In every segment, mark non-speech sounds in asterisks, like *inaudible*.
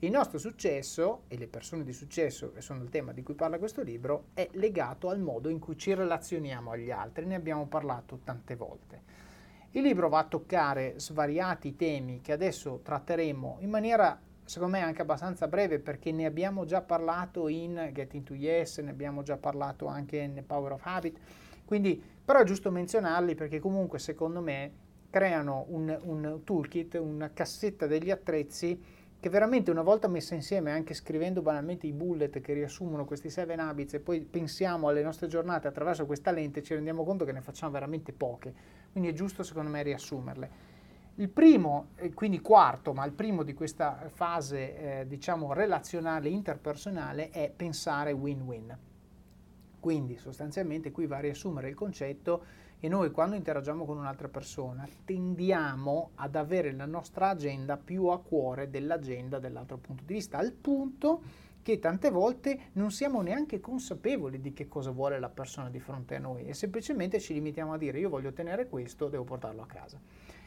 il nostro successo e le persone di successo, che sono il tema di cui parla questo libro, è legato al modo in cui ci relazioniamo agli altri. Ne abbiamo parlato tante volte. Il libro va a toccare svariati temi che adesso tratteremo in maniera, secondo me, anche abbastanza breve perché ne abbiamo già parlato in Getting to Yes, ne abbiamo già parlato anche in Power of Habit. Quindi, però è giusto menzionarli perché comunque, secondo me, creano un, un toolkit, una cassetta degli attrezzi che veramente una volta messa insieme, anche scrivendo banalmente i bullet che riassumono questi seven habits e poi pensiamo alle nostre giornate attraverso questa lente, ci rendiamo conto che ne facciamo veramente poche. Quindi è giusto secondo me riassumerle. Il primo, quindi quarto, ma il primo di questa fase eh, diciamo relazionale interpersonale è pensare win-win. Quindi sostanzialmente qui va a riassumere il concetto e noi quando interagiamo con un'altra persona tendiamo ad avere la nostra agenda più a cuore dell'agenda dell'altro punto di vista, al punto che tante volte non siamo neanche consapevoli di che cosa vuole la persona di fronte a noi e semplicemente ci limitiamo a dire io voglio ottenere questo, devo portarlo a casa.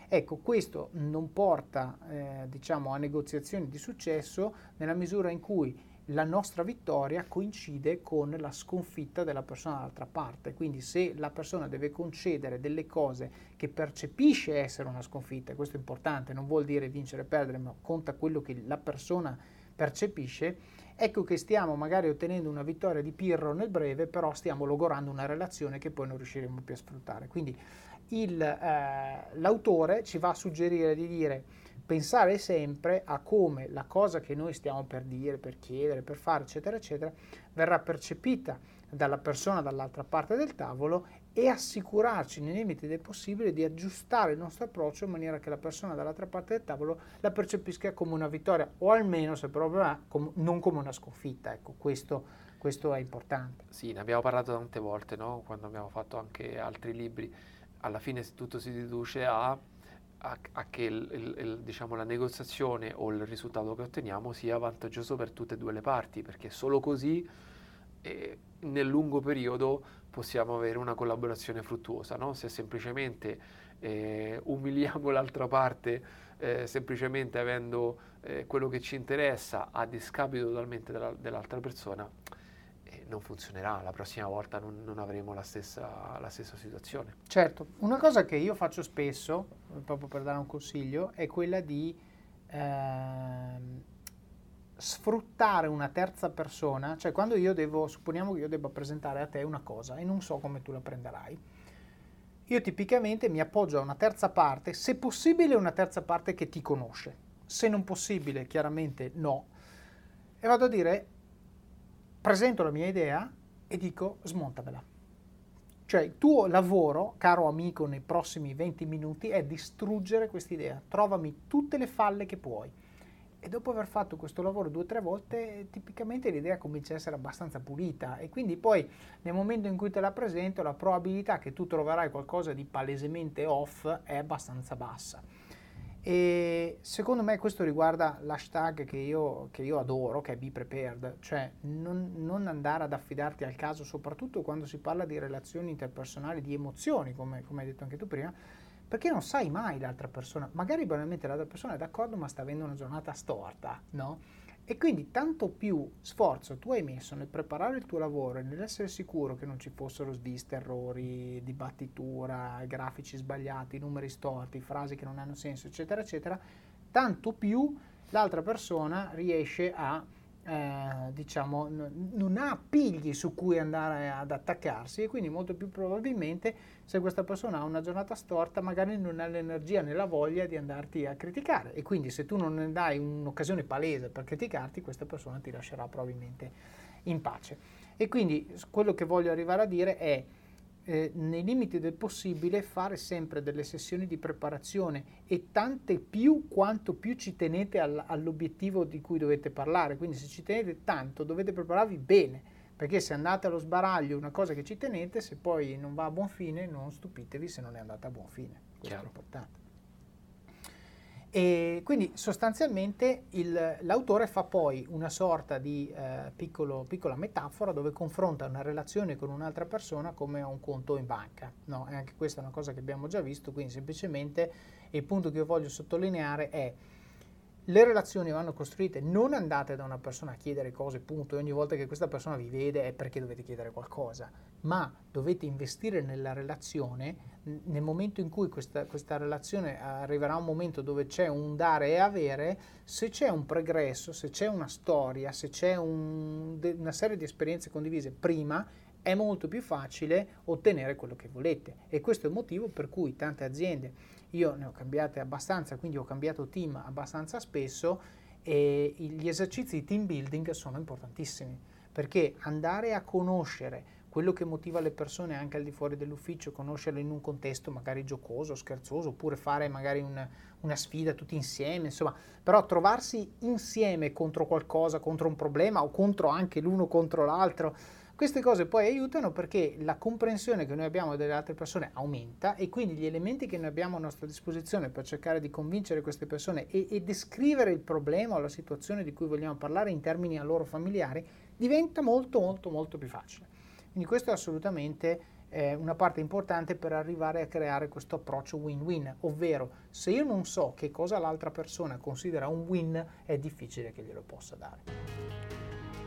Ecco, questo non porta eh, diciamo, a negoziazioni di successo nella misura in cui la nostra vittoria coincide con la sconfitta della persona dall'altra parte. Quindi se la persona deve concedere delle cose che percepisce essere una sconfitta, questo è importante, non vuol dire vincere o perdere, ma conta quello che la persona percepisce, ecco che stiamo magari ottenendo una vittoria di Pirro nel breve, però stiamo logorando una relazione che poi non riusciremo più a sfruttare. Quindi il, eh, l'autore ci va a suggerire di dire pensare sempre a come la cosa che noi stiamo per dire, per chiedere, per fare, eccetera, eccetera, verrà percepita dalla persona dall'altra parte del tavolo e assicurarci nei limiti del possibile di aggiustare il nostro approccio in maniera che la persona dall'altra parte del tavolo la percepisca come una vittoria o almeno, se proprio è, non come una sconfitta. Ecco, questo, questo, è importante. Sì, ne abbiamo parlato tante volte, no? quando abbiamo fatto anche altri libri. Alla fine tutto si riduce a a, a che il, il, il, diciamo, la negoziazione o il risultato che otteniamo sia vantaggioso per tutte e due le parti, perché solo così eh, nel lungo periodo possiamo avere una collaborazione fruttuosa. No? Se semplicemente eh, umiliamo *laughs* l'altra parte, eh, semplicemente avendo eh, quello che ci interessa a discapito totalmente della, dell'altra persona, non funzionerà, la prossima volta non, non avremo la stessa, la stessa, situazione. Certo, una cosa che io faccio spesso, proprio per dare un consiglio, è quella di eh, sfruttare una terza persona, cioè quando io devo, supponiamo che io debba presentare a te una cosa e non so come tu la prenderai, io tipicamente mi appoggio a una terza parte, se possibile una terza parte che ti conosce, se non possibile chiaramente no, e vado a dire, presento la mia idea e dico smontamela. Cioè il tuo lavoro, caro amico, nei prossimi 20 minuti è distruggere quest'idea, trovami tutte le falle che puoi e dopo aver fatto questo lavoro due o tre volte, tipicamente l'idea comincia a essere abbastanza pulita e quindi poi nel momento in cui te la presento la probabilità che tu troverai qualcosa di palesemente off è abbastanza bassa. E secondo me questo riguarda l'hashtag che io, che io adoro, che è Be Prepared, cioè non, non, andare ad affidarti al caso, soprattutto quando si parla di relazioni interpersonali, di emozioni, come, come hai detto anche tu prima, perché non sai mai l'altra persona, magari banalmente l'altra persona è d'accordo ma sta avendo una giornata storta, no? E quindi tanto più sforzo tu hai messo nel preparare il tuo lavoro e nell'essere sicuro che non ci fossero sviste, errori, dibattitura, grafici sbagliati, numeri storti, frasi che non hanno senso, eccetera, eccetera, tanto più l'altra persona riesce a eh, diciamo, n- non ha appigli su cui andare ad attaccarsi e quindi molto più probabilmente se questa persona ha una giornata storta magari non ha l'energia né la voglia di andarti a criticare e quindi se tu non ne dai un'occasione palese per criticarti questa persona ti lascerà probabilmente in pace. E quindi quello che voglio arrivare a dire è eh, nei limiti del possibile fare sempre delle sessioni di preparazione e tante più quanto più ci tenete all, all'obiettivo di cui dovete parlare. Quindi se ci tenete tanto dovete prepararvi bene, perché se andate allo sbaraglio una cosa che ci tenete, se poi non va a buon fine non stupitevi se non è andata a buon fine. Questo Chiaro. è importante. E quindi sostanzialmente il, l'autore fa poi una sorta di eh, piccolo, piccola metafora dove confronta una relazione con un'altra persona come un conto in banca. No? E anche questa è una cosa che abbiamo già visto, quindi semplicemente il punto che io voglio sottolineare è le relazioni vanno costruite, non andate da una persona a chiedere cose, punto, e ogni volta che questa persona vi vede è perché dovete chiedere qualcosa, ma dovete investire nella relazione nel momento in cui questa, questa relazione arriverà un momento dove c'è un dare e avere, se c'è un pregresso, se c'è una storia, se c'è un, una serie di esperienze condivise prima, è molto più facile ottenere quello che volete. E questo è il motivo per cui tante aziende io ne ho cambiate abbastanza, quindi ho cambiato team abbastanza spesso e gli esercizi di team building sono importantissimi perché andare a conoscere quello che motiva le persone anche al di fuori dell'ufficio, conoscerle in un contesto magari giocoso, scherzoso, oppure fare magari un, una sfida tutti insieme, insomma, però trovarsi insieme contro qualcosa, contro un problema o contro anche l'uno contro l'altro, queste cose poi aiutano perché la comprensione che noi abbiamo delle altre persone aumenta e quindi gli elementi che noi abbiamo a nostra disposizione per cercare di convincere queste persone e, e descrivere il problema o la situazione di cui vogliamo parlare in termini a loro familiari diventa molto molto molto più facile. Quindi questo è assolutamente eh, una parte importante per arrivare a creare questo approccio win-win, ovvero se io non so che cosa l'altra persona considera un win è difficile che glielo possa dare.